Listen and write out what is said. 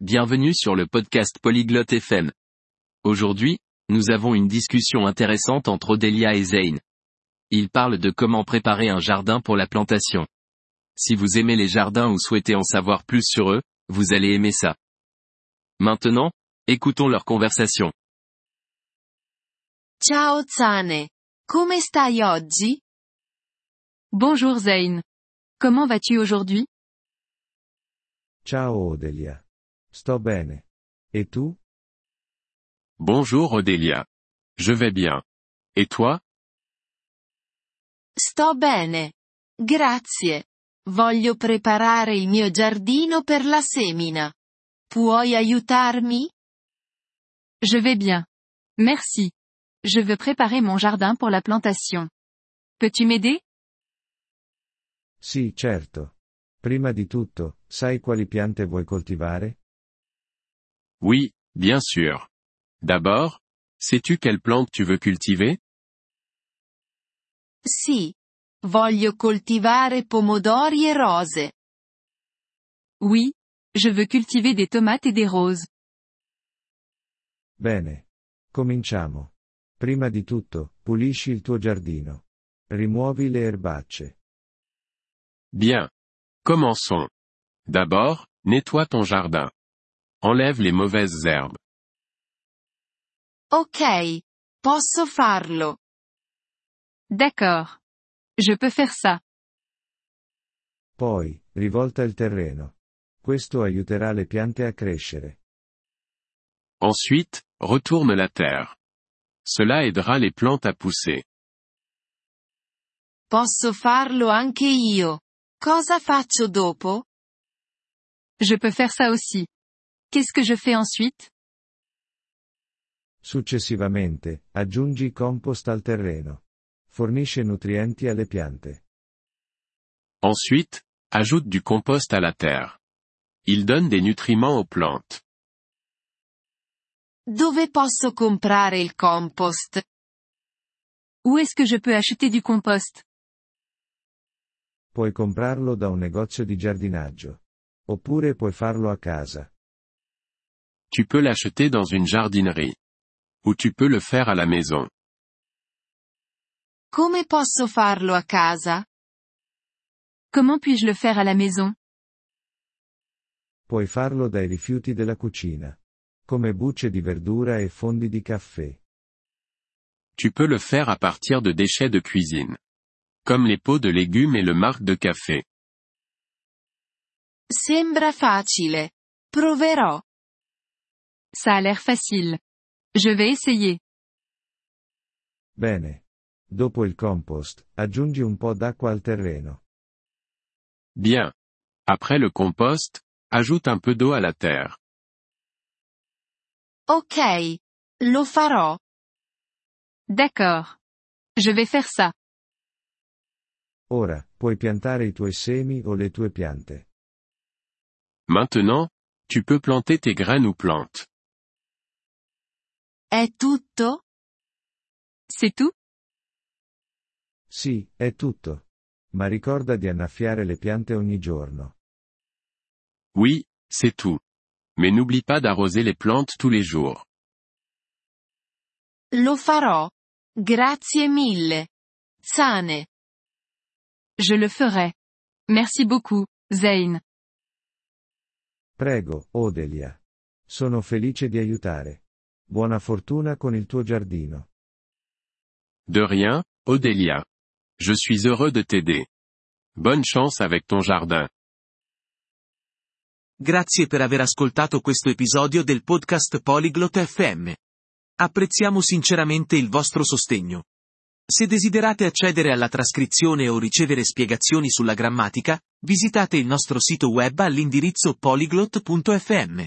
bienvenue sur le podcast Polyglotte FM. Aujourd'hui, nous avons une discussion intéressante entre Odélia et Zane. Ils parlent de comment préparer un jardin pour la plantation. Si vous aimez les jardins ou souhaitez en savoir plus sur eux, vous allez aimer ça. Maintenant, écoutons leur conversation. Ciao Zane. Come stai oggi? Bonjour Zane. Comment vas-tu aujourd'hui? Ciao Odelia. Sto bene. E tu? Bonjour Odélia. Je vais bien. Et toi Sto bene. Grazie. Voglio preparare il mio giardino per la semina. Puoi aiutarmi? Je vais bien. Merci. Je veux préparer mon jardin pour la plantation. Peux-tu m'aider Sì, certo. Prima di tutto, sai quali piante vuoi coltivare? Oui, bien sûr. D'abord, sais-tu quelle plante tu veux cultiver? Sì. Voglio coltivare pomodori e rose. Oui, je veux cultiver des tomates et des roses. Bene. Cominciamo. Prima di tutto, pulisci il tuo giardino. Rimuovi le erbacce. Bien. Commençons. D'abord, nettoie ton jardin. Enlève les mauvaises herbes. Ok. Posso farlo. D'accord. Je peux faire ça. Poi, rivolta il terreno. Questo aiuterà le piante a crescere. Ensuite, retourne la terre. Cela aidera les plantes à pousser. Posso farlo anche io. Cosa faccio dopo? Je peux faire ça aussi. Qu'est-ce que je fais ensuite? Successivamente, aggiungi compost al terreno. Fornisce nutrienti alle piante. Ensuite, ajoute du compost à la terre. Il donne des nutriments aux plantes. Dove posso comprare il compost? Où est-ce que je peux acheter du compost? Puoi comprarlo da un negozio di giardinaggio. Oppure puoi farlo a casa. Tu peux l'acheter dans une jardinerie. Ou tu peux le faire à la maison. Come posso farlo a casa? Comment puis-je le faire à la maison? Puoi farlo dai rifiuti della cucina. Come bucce di verdura e fondi di caffè. Tu peux le faire à partir de déchets de cuisine. Comme les pots de légumes et le marc de café. Sembra facile. Proverò. Ça a l'air facile. Je vais essayer. Bene. Dopo il compost, aggiungi un po' d'acqua al terreno. Bien. Après le compost, ajoute un peu d'eau à la terre. Ok. Lo farò. D'accord. Je vais faire ça. Ora, puoi piantare i tuoi semi o le tue piante. Maintenant, tu peux planter tes graines ou plantes. È tutto? C'est tout Sì, è tutto. Ma ricorda di annaffiare le piante ogni giorno. Oui, c'est tout. Mais n'oublie pas d'arroser les plantes tous les jours. Lo farò. Grazie mille. Sane. Je le ferai. Merci beaucoup, Zane. Prego, Odelia. Sono felice di aiutare. Buona fortuna con il tuo giardino. De rien, Odélia. Je suis heureux de t'aider. Bonne chance avec ton jardin. Grazie per aver ascoltato questo episodio del podcast Polyglot FM. Apprezziamo sinceramente il vostro sostegno. Se desiderate accedere alla trascrizione o ricevere spiegazioni sulla grammatica, visitate il nostro sito web all'indirizzo polyglot.fm.